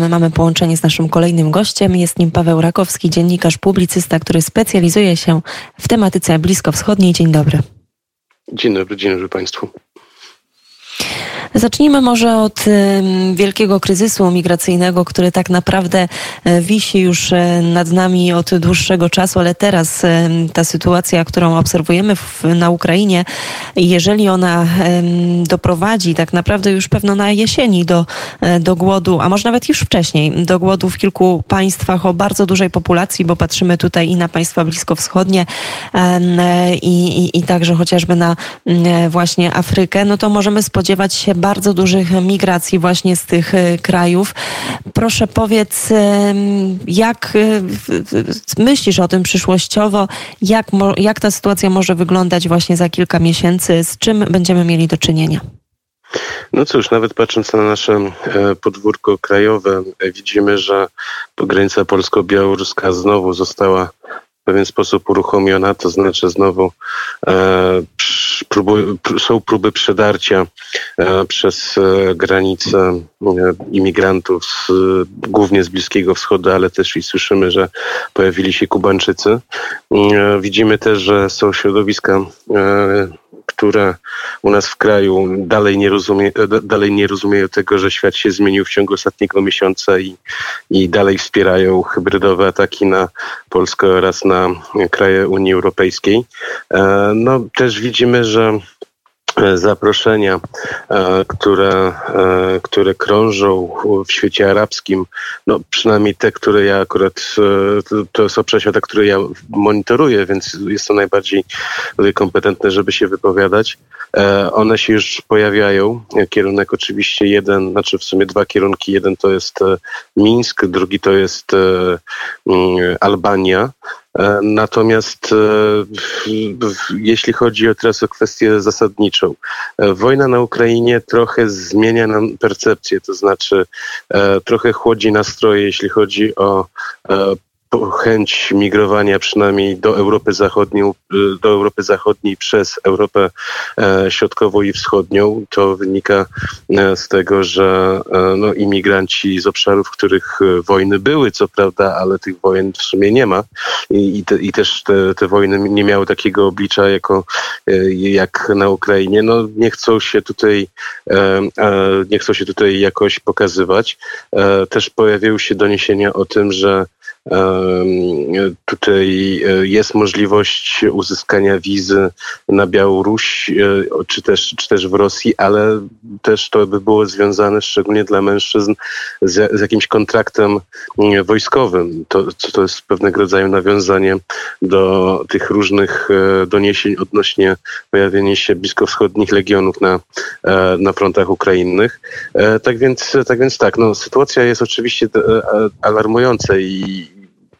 My mamy połączenie z naszym kolejnym gościem. Jest nim Paweł Rakowski, dziennikarz, publicysta, który specjalizuje się w tematyce bliskowschodniej. Dzień dobry. Dzień dobry, dzień dobry Państwu. Zacznijmy może od wielkiego kryzysu migracyjnego, który tak naprawdę e, wisi już e, nad nami od dłuższego czasu, ale teraz ta sytuacja, którą obserwujemy na Ukrainie, jeżeli ona doprowadzi tak naprawdę już pewno na jesieni do, e, do głodu, a może nawet już wcześniej, do głodu w kilku państwach o bardzo dużej populacji, bo patrzymy tutaj i na państwa bliskowschodnie i, i, i także chociażby na właśnie Afrykę, no to możemy spodziewać się bardzo dużych migracji właśnie z tych e, krajów. Proszę powiedz, jak e, myślisz o tym przyszłościowo? Jak, jak ta sytuacja może wyglądać właśnie za kilka miesięcy? Z czym będziemy mieli do czynienia? No cóż, nawet patrząc na nasze e, podwórko krajowe, widzimy, że granica polsko-białoruska znowu została w pewien sposób uruchomiona, to znaczy znowu e, są próby przedarcia e, przez e, granice imigrantów z, głównie z Bliskiego Wschodu, ale też i słyszymy, że pojawili się Kubańczycy. E, widzimy też, że są środowiska które u nas w kraju dalej nie, rozumie, dalej nie rozumieją tego, że świat się zmienił w ciągu ostatniego miesiąca i, i dalej wspierają hybrydowe ataki na Polskę oraz na kraje Unii Europejskiej. E, no, też widzimy, że zaproszenia, e, które, e, które krążą w świecie arabskim, no przynajmniej te, które ja akurat, e, to są przeświata, które ja monitoruję, więc jest to najbardziej kompetentne, żeby się wypowiadać. One się już pojawiają. Kierunek oczywiście jeden, znaczy w sumie dwa kierunki. Jeden to jest Mińsk, drugi to jest Albania. E, natomiast e, jeśli chodzi teraz o kwestię zasadniczą, e, wojna na Ukrainie trochę zmienia nam percepcję, to znaczy trochę chłodzi nastroje, jeśli chodzi o chęć migrowania przynajmniej do Europy Zachodniej, do Europy Zachodniej przez Europę e, Środkową i Wschodnią. To wynika e, z tego, że e, no, imigranci z obszarów, w których wojny były, co prawda, ale tych wojen w sumie nie ma i, te, i też te, te wojny nie miały takiego oblicza jako, jak na Ukrainie. No, nie chcą się tutaj nie chcą się tutaj jakoś pokazywać. Też pojawiły się doniesienia o tym, że Tutaj e, jest możliwość uzyskania wizy na Białoruś, e, czy też, czy też w Rosji, ale też to by było związane szczególnie dla mężczyzn z, z jakimś kontraktem mm, wojskowym. To, to jest pewnego rodzaju nawiązanie do tych różnych e, doniesień odnośnie pojawienia się bliskowschodnich legionów na, na frontach ukrainnych. Tak więc tak, więc tak no, sytuacja jest oczywiście alarmująca i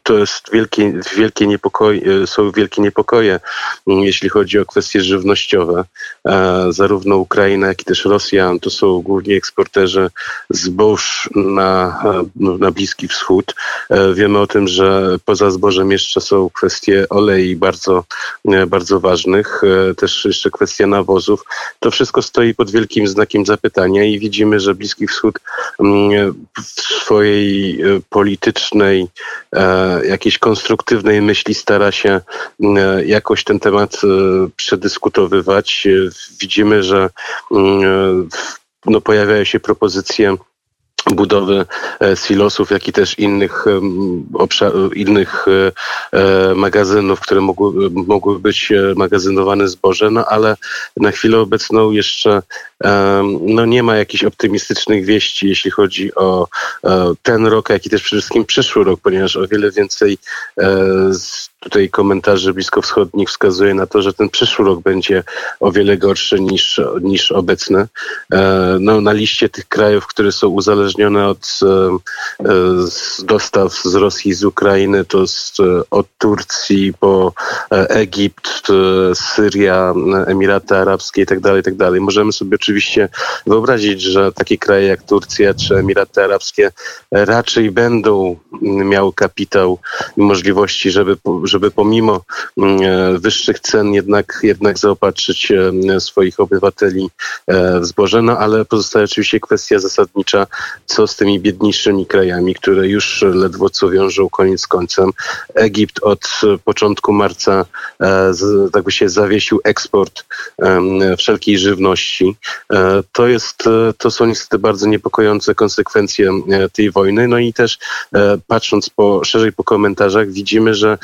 to jest wielkie, wielkie niepokoje, są wielkie niepokoje, mm, jeśli chodzi o kwestie żywnościowe. E, zarówno Ukraina, jak i też Rosja to są głównie eksporterzy zbóż na, e, na Bliski Wschód. E, wiemy o tym, że poza zbożem jeszcze są kwestie olei bardzo, bardzo ważnych, też jeszcze kwestia nawozów. To wszystko stoi pod wielkim znakiem zapytania i widzimy, że Bliski Wschód mm, w swojej politycznej jakiejś konstruktywnej myśli stara się mm, jakoś ten temat e, przedyskutowywać. Widzimy, że mm, no, pojawiają się propozycje budowy e, silosów, jak i też innych, innych e, magazynów, które mogły, mogły być magazynowane zboże, no ale na chwilę obecną jeszcze no nie ma jakichś optymistycznych wieści, jeśli chodzi o ten rok, jak i też przede wszystkim przyszły rok, ponieważ o wiele więcej tutaj komentarzy bliskowschodnich wskazuje na to, że ten przyszły rok będzie o wiele gorszy niż, niż obecny. E, no, na liście tych krajów, które są uzależnione od e, e, dostaw z Rosji z Ukrainy, to od Turcji po Egipt, Syria, Emiraty Arabskie itd., tak itd. Tak Możemy sobie oczywiście wyobrazić, że takie kraje jak Turcja czy Emiraty Arabskie raczej będą miały kapitał i możliwości, żeby żeby pomimo wyższych cen jednak, jednak zaopatrzyć swoich obywateli w zboże. No ale pozostaje oczywiście kwestia zasadnicza, co z tymi biedniejszymi krajami, które już ledwo co wiążą koniec z końcem. Egipt od początku marca tak by się zawiesił eksport wszelkiej żywności. E, to, jest, e, to są niestety bardzo niepokojące konsekwencje e, tej wojny. No i też patrząc po, szerzej po komentarzach widzimy, że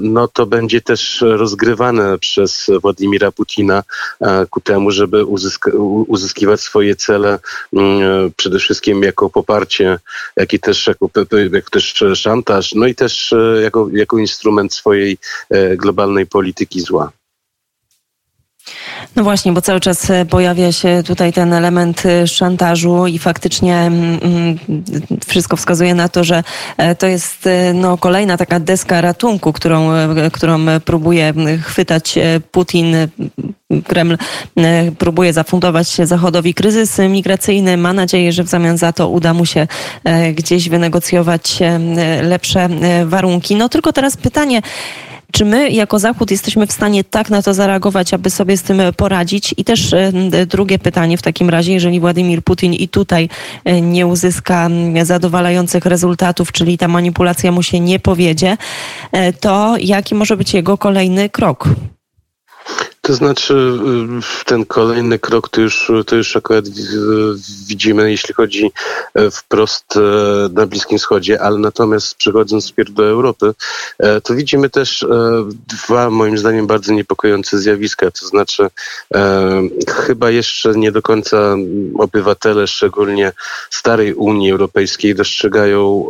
no to będzie też rozgrywane przez Władimira Putina ku temu, żeby uzyska, uzyskiwać swoje cele przede wszystkim jako poparcie, jak i też jako, jako też szantaż, no i też jako, jako instrument swojej globalnej polityki zła. No właśnie, bo cały czas e, pojawia się tutaj ten element e, szantażu i faktycznie mm, mm, wszystko wskazuje na to, że e, to jest no, kolejna taka deska ratunku, którą, którą próbuje chwytać Putin. Kreml próbuje zafundować Zachodowi kryzys migracyjny. Ma nadzieję, że w zamian za to uda mu się gdzieś wynegocjować lepsze warunki. No tylko teraz pytanie, czy my jako Zachód jesteśmy w stanie tak na to zareagować, aby sobie z tym poradzić? I też drugie pytanie w takim razie, jeżeli Władimir Putin i tutaj nie uzyska zadowalających rezultatów, czyli ta manipulacja mu się nie powiedzie, e, to jaki może być jego kolejny krok? To znaczy, y, ten kolejny krok to już, to już akurat widzimy, jeśli chodzi e, wprost e, na Bliskim Wschodzie, ale natomiast przechodząc wpierw do Europy, e, to widzimy też dwa, moim zdaniem, bardzo niepokojące zjawiska. To znaczy, chyba jeszcze nie do końca obywatele, szczególnie starej Unii Europejskiej, dostrzegają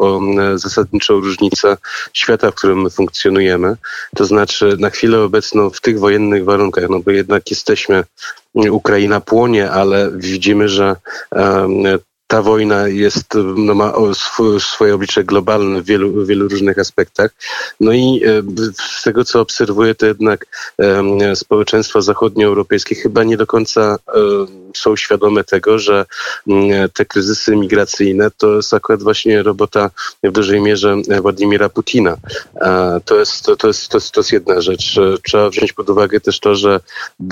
zasadniczą różnicę świata, w którym my funkcjonujemy. To znaczy, na chwilę obecną w tych wojennych warunkach, no bo jednak jesteśmy, Ukraina płonie, ale widzimy, że ta wojna jest, no ma swoje oblicze globalne w wielu, w wielu różnych aspektach. No i e, z tego, co obserwuję, to jednak społeczeństwa zachodnioeuropejskie chyba nie do końca są świadome tego, że te kryzysy migracyjne to jest akurat właśnie robota w dużej mierze Władimira Putina. To jest, to, to, jest, to, jest, to jest jedna rzecz. Trzeba wziąć pod uwagę też to, że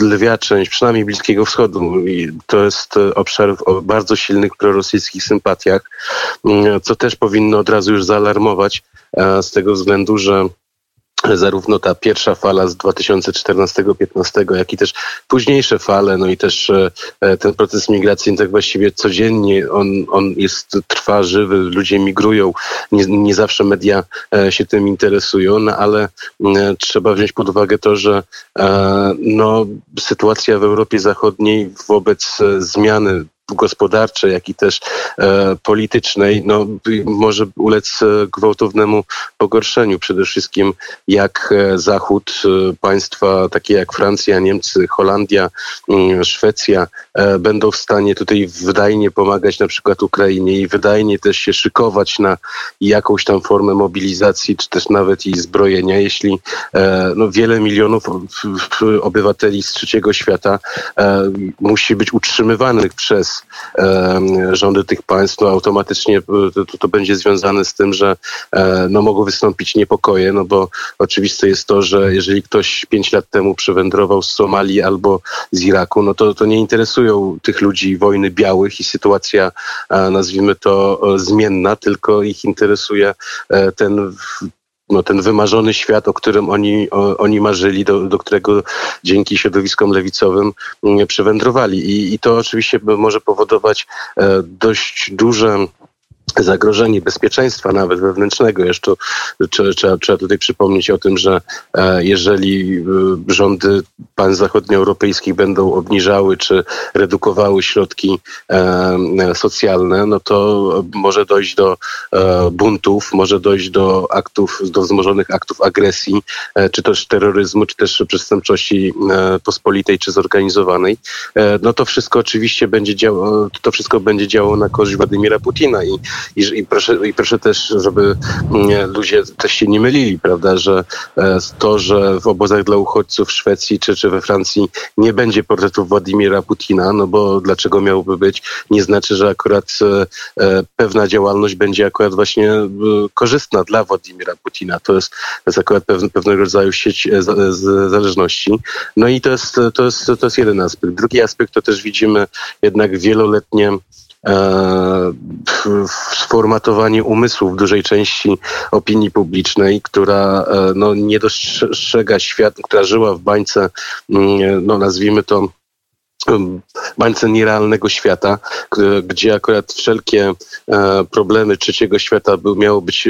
lwia część, przynajmniej Bliskiego Wschodu, to jest obszar o bardzo silnych prorosyjskich rosyjskich sympatiach, mm, co też powinno od razu już zaalarmować e, z tego względu, że zarówno ta pierwsza fala z 2014-15, jak i też późniejsze fale, no i też e, e, ten proces migracyjny tak właściwie codziennie on, on jest, trwa żywy, ludzie migrują, nie, nie zawsze media się tym interesują, no ale trzeba wziąć pod uwagę to, że no, sytuacja w Europie Zachodniej wobec zmiany gospodarczej, jak i też e, politycznej, no, może ulec e, gwałtownemu pogorszeniu. Przede wszystkim jak e, Zachód, e, państwa takie jak Francja, Niemcy, Holandia, mm, Szwecja będą w stanie tutaj wydajnie pomagać na przykład Ukrainie i wydajnie też się szykować na jakąś tam formę mobilizacji, czy też nawet i zbrojenia, jeśli no, wiele milionów obywateli z trzeciego świata musi być utrzymywanych przez rządy tych państw, no automatycznie e, to, to będzie związane z tym, że e, no, mogą wystąpić niepokoje, no bo oczywiste jest to, że jeżeli ktoś pięć lat temu przywędrował z Somalii albo z Iraku, no to, to nie interesują tych ludzi wojny białych i sytuacja, nazwijmy to, zmienna, tylko ich interesuje e, ten no, ten wymarzony świat, o którym oni, o, oni marzyli, do, do którego dzięki środowiskom lewicowym mm, przywędrowali. I, i to oczywiście może powodować e, dość duże zagrożenie bezpieczeństwa nawet wewnętrznego. Jeszcze trzeba, trzeba tutaj przypomnieć o tym, że e, jeżeli e, rządy państw zachodnioeuropejskich będą obniżały czy redukowały środki e, socjalne, no to może dojść do buntów, może dojść do aktów, do wzmożonych aktów agresji, czy też terroryzmu, czy też przestępczości pospolitej czy zorganizowanej. No to wszystko oczywiście będzie działo, to wszystko będzie działało na korzyść Władimira Putina i i, i, proszę, i proszę też, żeby mm, ludzie też się nie mylili, prawda, że to, że w obozach dla uchodźców w Szwecji czy, czy we Francji nie będzie portretów Władimira Putina, no bo dlaczego miałoby być, nie znaczy, że akurat pewna działalność będzie akurat właśnie korzystna dla Władimira Putina. To jest, to jest akurat pewne, pewnego rodzaju sieć zależności. No i to jest, to, jest, to jest jeden aspekt. Drugi aspekt to też widzimy jednak wieloletnie e, sformatowanie umysłu w dużej części opinii publicznej, która e, no, nie dostrzega świat, która żyła w bańce, mm, no nazwijmy to bańce nierealnego świata, gdzie akurat wszelkie e, problemy trzeciego świata miało być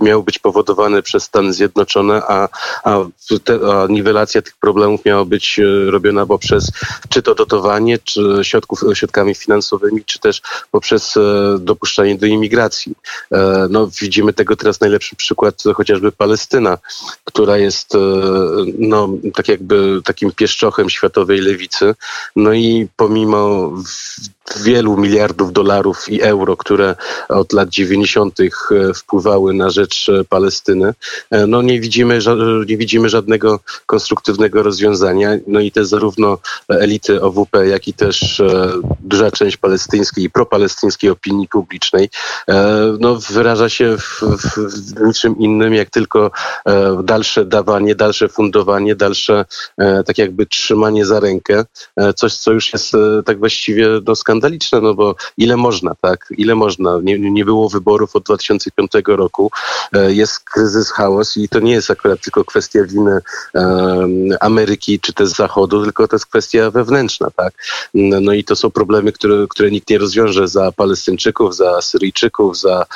miał być powodowany przez Stany Zjednoczone, a, a, te, a niwelacja tych problemów miała być e, robiona poprzez czy to dotowanie, czy środków, środkami finansowymi, czy też poprzez e, dopuszczanie do imigracji. E, no, widzimy tego teraz najlepszy przykład chociażby Palestyna, która jest no, tak jakby takim pieszczochem światowej lewicy. No i pomimo wielu miliardów dolarów i euro, które od lat 90. wpływały na rzecz Palestyny, e, no nie widzimy, nie widzimy żadnego konstruktywnego rozwiązania. No i te zarówno elity OWP, jak i też e, duża część palestyńskiej i propalestyńskiej opinii publicznej e, no, wyraża się w, w niczym innym, jak tylko dalsze dawanie, dalsze fundowanie, dalsze tak jakby trzymanie za rękę, coś, co już jest tak właściwie no, skandaliczne, no bo ile można, tak? Ile można? Nie, nie było wyborów od 2005 roku. E, jest kryzys, chaos i to nie jest akurat tylko kwestia winy Ameryki czy też Zachodu, tylko to jest kwestia wewnętrzna, tak? No i to są problemy, które, które nikt nie rozwiąże za Palestyńczyków, za Syryjczyków, za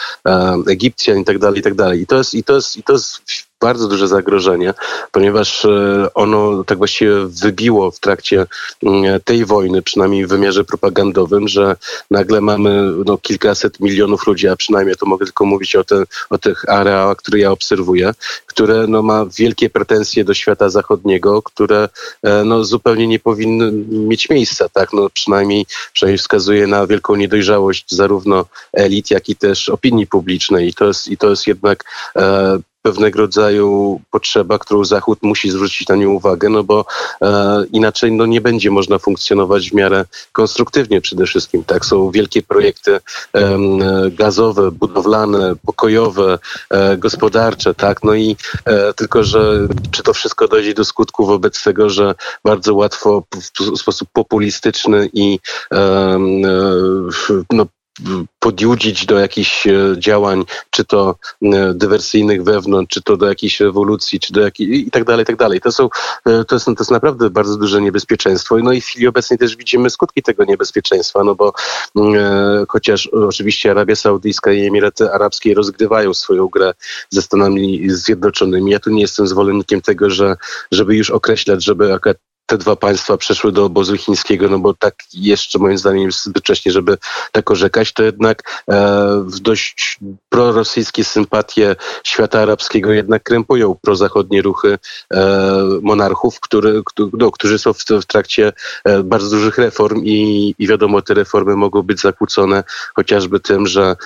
Egipcjan i tak dalej, i tak dalej. I to jest, i to jest, i to jest bardzo duże zagrożenie, ponieważ e, ono tak właściwie wybiło w trakcie mm, tej wojny, przynajmniej w wymiarze propagandowym, że nagle mamy no, kilkaset milionów ludzi, a przynajmniej to mogę tylko mówić o, te, o tych areałach, które ja obserwuję, które no, ma wielkie pretensje do świata zachodniego, które e, no, zupełnie nie powinny mieć miejsca. Tak? No, przynajmniej, przynajmniej wskazuje na wielką niedojrzałość zarówno elit, jak i też opinii publicznej. I to jest, i to jest jednak e, pewnego rodzaju potrzeba, którą Zachód musi zwrócić na nią uwagę, no bo e, inaczej no, nie będzie można funkcjonować w miarę konstruktywnie przede wszystkim. Tak, są wielkie projekty e, gazowe, budowlane, pokojowe, e, gospodarcze, tak, no i e, tylko, że czy to wszystko dojdzie do skutku wobec tego, że bardzo łatwo w, w sposób populistyczny i e, no, podjudzić do jakichś e, działań, czy to e, dywersyjnych wewnątrz, czy to do jakiejś rewolucji, czy do jakiej, i tak dalej, i tak dalej. To, są, e, to, jest, to jest naprawdę bardzo duże niebezpieczeństwo. No i w chwili obecnej też widzimy skutki tego niebezpieczeństwa, no bo e, chociaż oczywiście Arabia Saudyjska i Emiraty Arabskie rozgrywają swoją grę ze Stanami Zjednoczonymi. Ja tu nie jestem zwolennikiem tego, że żeby już określać, żeby akurat te dwa państwa przeszły do obozu chińskiego, no bo tak jeszcze moim zdaniem jest zbyt wcześnie, żeby tak orzekać, to jednak e, w dość prorosyjskie sympatie świata arabskiego jednak krępują prozachodnie ruchy e, monarchów, który, no, którzy są w, w trakcie e, bardzo dużych reform i, i wiadomo, te reformy mogą być zakłócone chociażby tym, że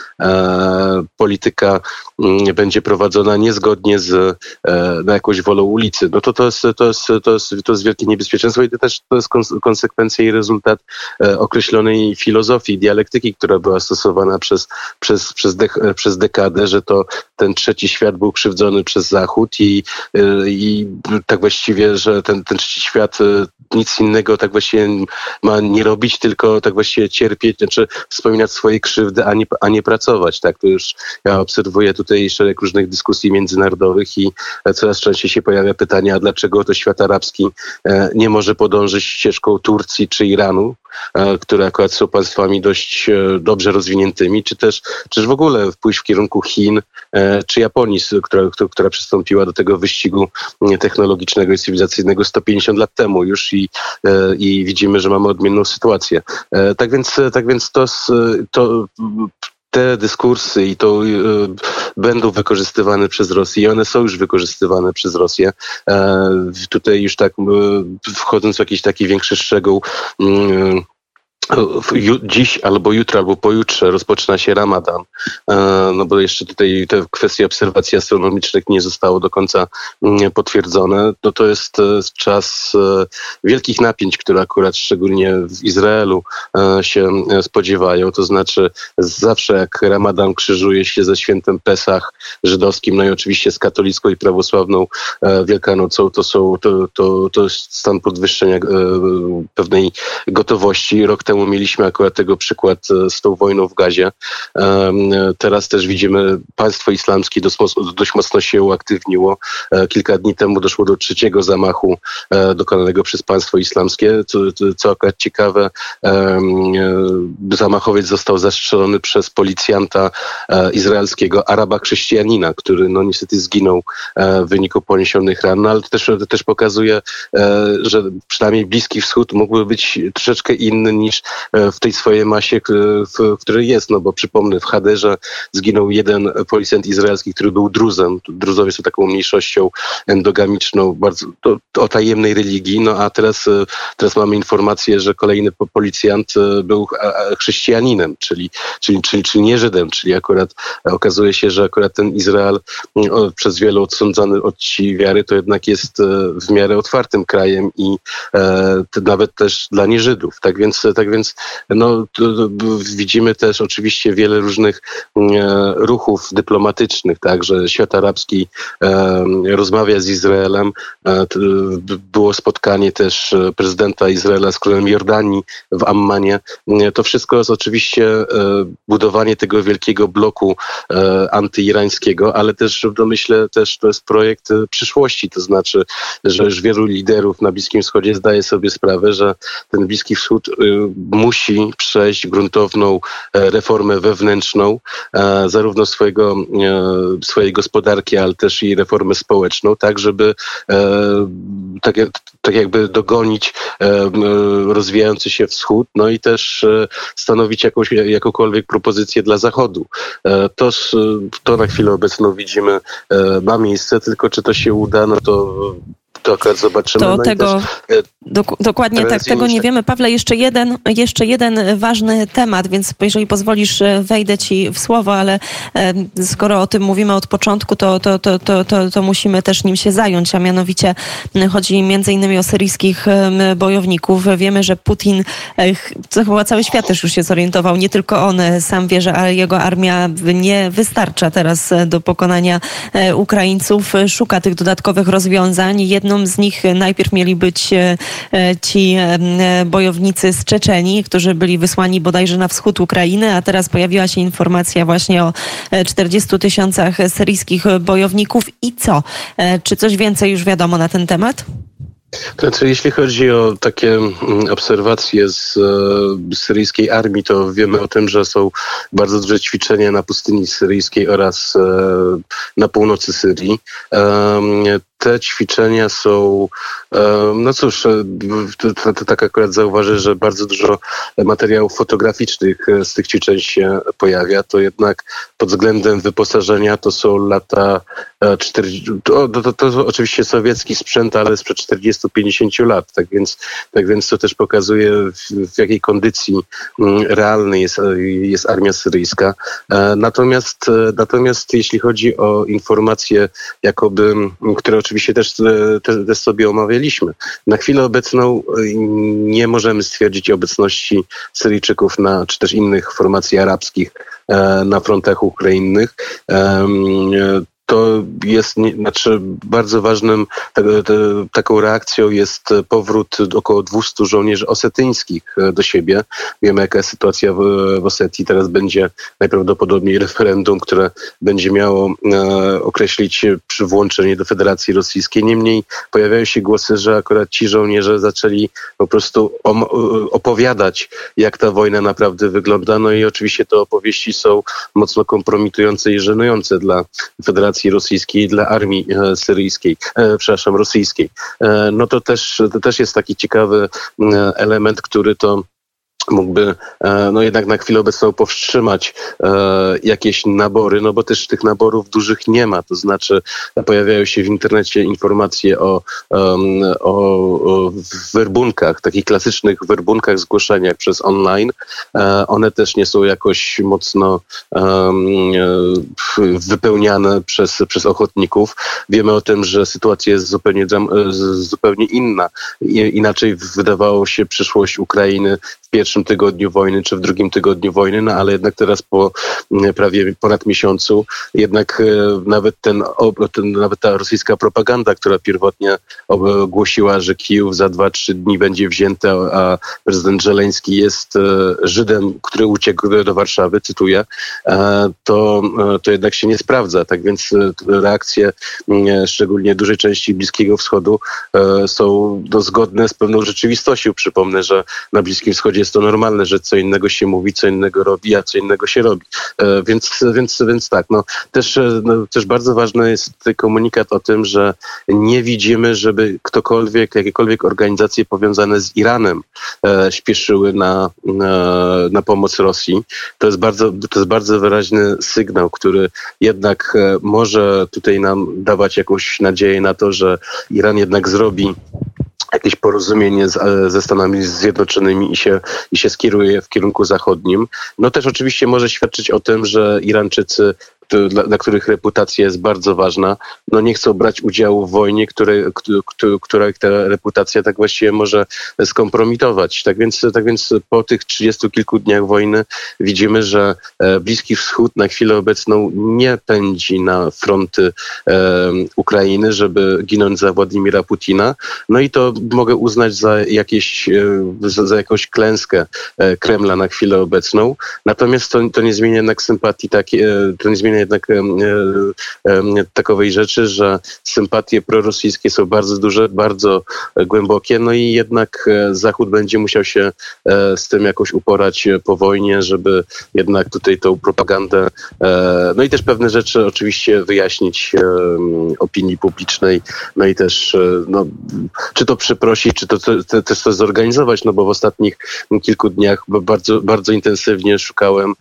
polityka mm, będzie prowadzona niezgodnie z e, na jakąś wolą ulicy. No to to jest, to jest, to jest, to jest wielkie niebezpieczeństwo bezpieczeństwo i to też to jest konsekwencja i rezultat e, określonej filozofii, dialektyki, która była stosowana przez, przez, przez, de, przez dekadę, że to ten trzeci świat był krzywdzony przez Zachód i, e, i tak właściwie, że ten, ten trzeci świat e, nic innego tak właściwie ma nie robić, tylko tak właściwie cierpieć, znaczy wspominać swoje krzywdy, a nie, a nie pracować. Tak, to już ja obserwuję tutaj szereg różnych dyskusji międzynarodowych i coraz częściej się pojawia pytanie, a dlaczego to świat arabski nie może podążyć ścieżką Turcji czy Iranu, e, które akurat są państwami dość e, dobrze rozwiniętymi, czy też, czy w ogóle pójść w kierunku Chin e, czy Japonii, która, która przystąpiła do tego wyścigu technologicznego i cywilizacyjnego 150 lat temu już i, i widzimy, że mamy odmienną sytuację. Tak więc, tak więc to, to te dyskursy i to y, będą wykorzystywane przez Rosję i one są już wykorzystywane przez Rosję. E, tutaj już tak y, wchodząc w jakiś taki większy szczegół, mm, dziś albo jutro, albo pojutrze rozpoczyna się Ramadan, e, no bo jeszcze tutaj te kwestie obserwacji astronomicznych nie zostało do końca mm, potwierdzone, no to jest e, czas e, wielkich napięć, które akurat szczególnie w Izraelu się spodziewają, to znaczy zawsze jak Ramadan krzyżuje się ze świętem Pesach żydowskim, no i oczywiście z katolicką i prawosławną Wielkanocą, to są, to, to, to jest stan podwyższenia pewnej gotowości. Rok temu mieliśmy akurat tego przykład e, z tą wojną w Gazie. Teraz też widzimy, państwo islamskie dość, dość mocno się uaktywniło. E, kilka dni temu doszło do trzeciego zamachu e, dokonanego przez państwo islamskie. Co, co akurat ciekawe, zamachowiec został zastrzelony przez policjanta izraelskiego, Araba chrześcijanina, który no niestety zginął w wyniku poniesionych ran, no, ale to też, to też pokazuje, że przynajmniej Bliski Wschód mógłby być troszeczkę inny niż E, w tej swojej masie, w której jest. No bo przypomnę, w Haderze zginął jeden policjant izraelski, który był druzem. Druzowie są taką mniejszością endogamiczną, bardzo to, to o tajemnej religii. No a teraz, e, teraz mamy informację, że kolejny policjant e, był chrześcijaninem, czyli, czyli, czyli, czyli nie Żydem, czyli akurat okazuje się, że akurat ten Izrael przez wielu odsądzany od ci wiary to jednak jest w miarę otwartym krajem i nawet też dla nieżydów. Tak więc, tak więc no, widzimy też oczywiście wiele różnych mm, e, ruchów dyplomatycznych, tak, że świat arabski e, rozmawia z Izraelem. E, było spotkanie też prezydenta Izraela z królem Jordanii w Ammanie. To wszystko jest oczywiście budowanie tego wielkiego bloku antyirańskiego, ale też w domyśle też to jest projekt przyszłości, to znaczy, że już wielu liderów na Bliskim Wschodzie zdaje sobie sprawę, że ten Bliski Wschód musi przejść gruntowną e, reformę wewnętrzną, e, zarówno swojego, e, swojej gospodarki, ale też i reformę społeczną, tak żeby tak, tak jakby dogonić rozwijający się wschód, no i też stanowić jakąś, jakąkolwiek propozycję dla Zachodu. To, to na chwilę obecną widzimy ma miejsce, tylko czy to się uda, no to to akurat zobaczymy. To no tego, też, e, dok dokładnie tak, tego nie wiemy. Pawle, jeszcze jeden, jeszcze jeden ważny temat, więc jeżeli pozwolisz, e, wejdę ci w słowo, ale e, skoro o tym mówimy od początku, to, to, to, to, to, to musimy też nim się zająć, a mianowicie chodzi między innymi o syryjskich bojowników. Wiemy, że Putin, co chyba cały świat też już się zorientował, nie tylko on sam wie, że jego armia nie wystarcza teraz do pokonania Ukraińców, szuka tych dodatkowych rozwiązań. Jedno Jedną z nich najpierw mieli być e, e, ci e, bojownicy z Czeczeni, którzy byli wysłani bodajże na wschód Ukrainy, a teraz pojawiła się informacja właśnie o 40 tysiącach syryjskich bojowników. I co? Czy coś więcej już wiadomo na ten temat? Znaczy, jeśli chodzi o takie obserwacje z syryjskiej armii, to wiemy o tym, że są bardzo duże ćwiczenia na pustyni syryjskiej oraz na północy Syrii. E, te ćwiczenia są, e, no cóż, e, tak akurat zauważę, że bardzo dużo materiałów fotograficznych e, z tych ćwiczeń się pojawia. To jednak pod względem wyposażenia to są lata 40, to, to, to oczywiście sowiecki sprzęt, ale sprzed 40-50 lat. Tak więc, tak więc to też pokazuje w, w jakiej kondycji mm, realnej jest, jest armia syryjska. Natomiast, natomiast jeśli chodzi o informacje, jakoby, które oczywiście oczywiście też, e, też sobie omawialiśmy. Na chwilę obecną e, nie możemy stwierdzić obecności Syryjczyków na, czy też innych formacji arabskich e, na frontach ukrainnych to jest, znaczy bardzo ważnym taką reakcją jest powrót około 200 żołnierzy osetyńskich e, do siebie. Wiemy, jaka jest sytuacja w, w Osetii. Teraz będzie najprawdopodobniej referendum, które będzie miało e, określić włączenie do Federacji Rosyjskiej. Niemniej pojawiają się głosy, że akurat ci żołnierze zaczęli po prostu opowiadać, jak ta wojna naprawdę wygląda. No i oczywiście te opowieści są mocno kompromitujące i żenujące dla Federacji Federacji Rosyjskiej dla armii e, syryjskiej, e, przepraszam, rosyjskiej. E, no to też, to też jest taki ciekawy element, który to mógłby no jednak na chwilę obecną powstrzymać jakieś nabory, no bo też tych naborów dużych nie ma. To znaczy pojawiają się w internecie informacje o, o, werbunkach, takich klasycznych werbunkach, zgłoszeniach przez online. One też nie są jakoś mocno wypełniane przez, przez ochotników. Wiemy o tym, że sytuacja jest zupełnie, zupełnie inna. Inaczej wydawało się przyszłość Ukrainy pierwszym tygodniu wojny czy w drugim tygodniu wojny, no ale jednak teraz po mm, prawie ponad miesiącu jednak e, nawet ten, ten nawet ta rosyjska propaganda, która pierwotnie ogłosiła, że Kijów za dwa, trzy dni będzie wzięty, a prezydent Żeleński jest e, Żydem, który uciekł do Warszawy, cytuję, e, to, to jednak się nie sprawdza. Tak więc reakcje mm, szczególnie dużej części Bliskiego Wschodu są zgodne z pewną rzeczywistością. Przypomnę, że na Bliskim Wschodzie jest to normalne, że co innego się mówi, co innego robi, a co innego się robi. E, więc, więc, więc tak, no, też, e, no, też bardzo ważny jest komunikat o tym, że nie widzimy, żeby ktokolwiek, jakiekolwiek organizacje powiązane z Iranem e, śpieszyły na, na, na pomoc Rosji. To jest, bardzo, to jest bardzo wyraźny sygnał, który jednak e, może tutaj nam dawać jakąś nadzieję na to, że Iran jednak zrobi jakieś porozumienie z, e, ze Stanami Zjednoczonymi i się, i się skieruje w kierunku zachodnim. No też oczywiście może świadczyć o tym, że Irańczycy dla, dla, których reputacja jest bardzo ważna, no nie chcą brać udziału w wojnie, które, która ta reputacja tak właściwie może skompromitować. Tak więc, tak więc po tych trzydziestu kilku dniach wojny widzimy, że e, Bliski Wschód na chwilę obecną nie pędzi na fronty e, Ukrainy, żeby ginąć za Władimira Putina. No i to mogę uznać za, jakieś, e, za, za jakąś klęskę e, Kremla na chwilę obecną. Natomiast to, to nie zmienia jednak sympatii, takie, to nie zmienia jednak takowej rzeczy, że sympatie prorosyjskie są bardzo duże, bardzo głębokie, no i jednak e, Zachód będzie musiał się e, z tym jakoś uporać po wojnie, żeby jednak tutaj tą propagandę, e, no i też pewne rzeczy oczywiście wyjaśnić opinii publicznej, no i też no, czy to przeprosić, czy to też to zorganizować, no bo w ostatnich kilku dniach bardzo, bardzo intensywnie szukałem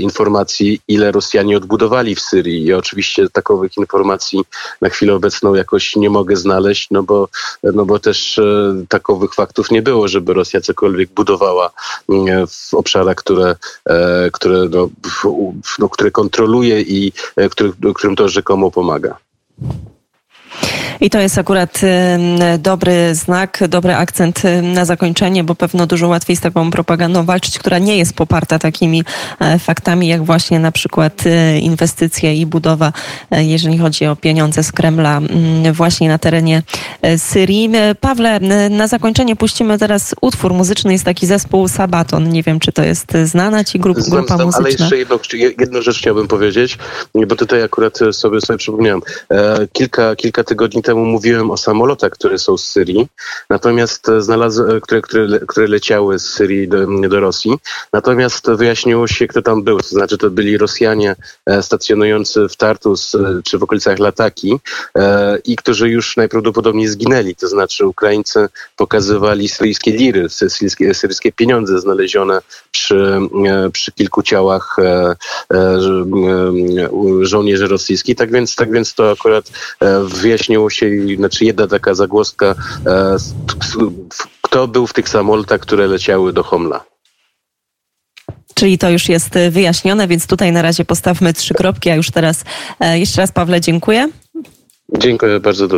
informacji, ile Rosjanie odbudowali w Syrii. I oczywiście takowych informacji na chwilę obecną jakoś nie mogę znaleźć, no bo, no bo też e, takowych faktów nie było, żeby Rosja cokolwiek budowała mm, w obszarach, które, e, które, no, no, które kontroluje i e, który, którym to rzekomo pomaga. I to jest akurat dobry znak, dobry akcent na zakończenie, bo pewno dużo łatwiej z taką propagandą walczyć, która nie jest poparta takimi e, faktami, jak właśnie na przykład e, inwestycje i budowa, e, jeżeli chodzi o pieniądze z Kremla właśnie na terenie Syrii. Pawle, na zakończenie puścimy teraz utwór muzyczny. Jest taki zespół Sabaton. Nie wiem, czy to jest znana ci grup, znam, grupa znam, muzyczna. Ale jeszcze jedno, jedną rzecz chciałbym powiedzieć, bo tutaj akurat sobie sobie przypomniałem. Kilka, kilka tygodni temu mówiłem o samolotach, które są z Syrii, natomiast e, znalazłem, e, które, które, które leciały z Syrii do, do Rosji. Natomiast wyjaśniło się, kto tam był. To znaczy, to byli Rosjanie e, stacjonujący w Tartus czy w okolicach Lataki i którzy już najprawdopodobniej zginęli. To znaczy, Ukraińcy pokazywali syryjskie liry, syryjskie, syryjskie pieniądze znalezione przy, przy kilku ciałach żołnierzy rosyjskich. Tak więc, tak więc to akurat wyjaśniło się się, znaczy jedna taka zagłoska, e, kto był w tych samolotach, które leciały do Homla. Czyli to już jest wyjaśnione, więc tutaj na razie postawmy trzy kropki, a już teraz e, jeszcze raz Pawle dziękuję. Dziękuję bardzo, do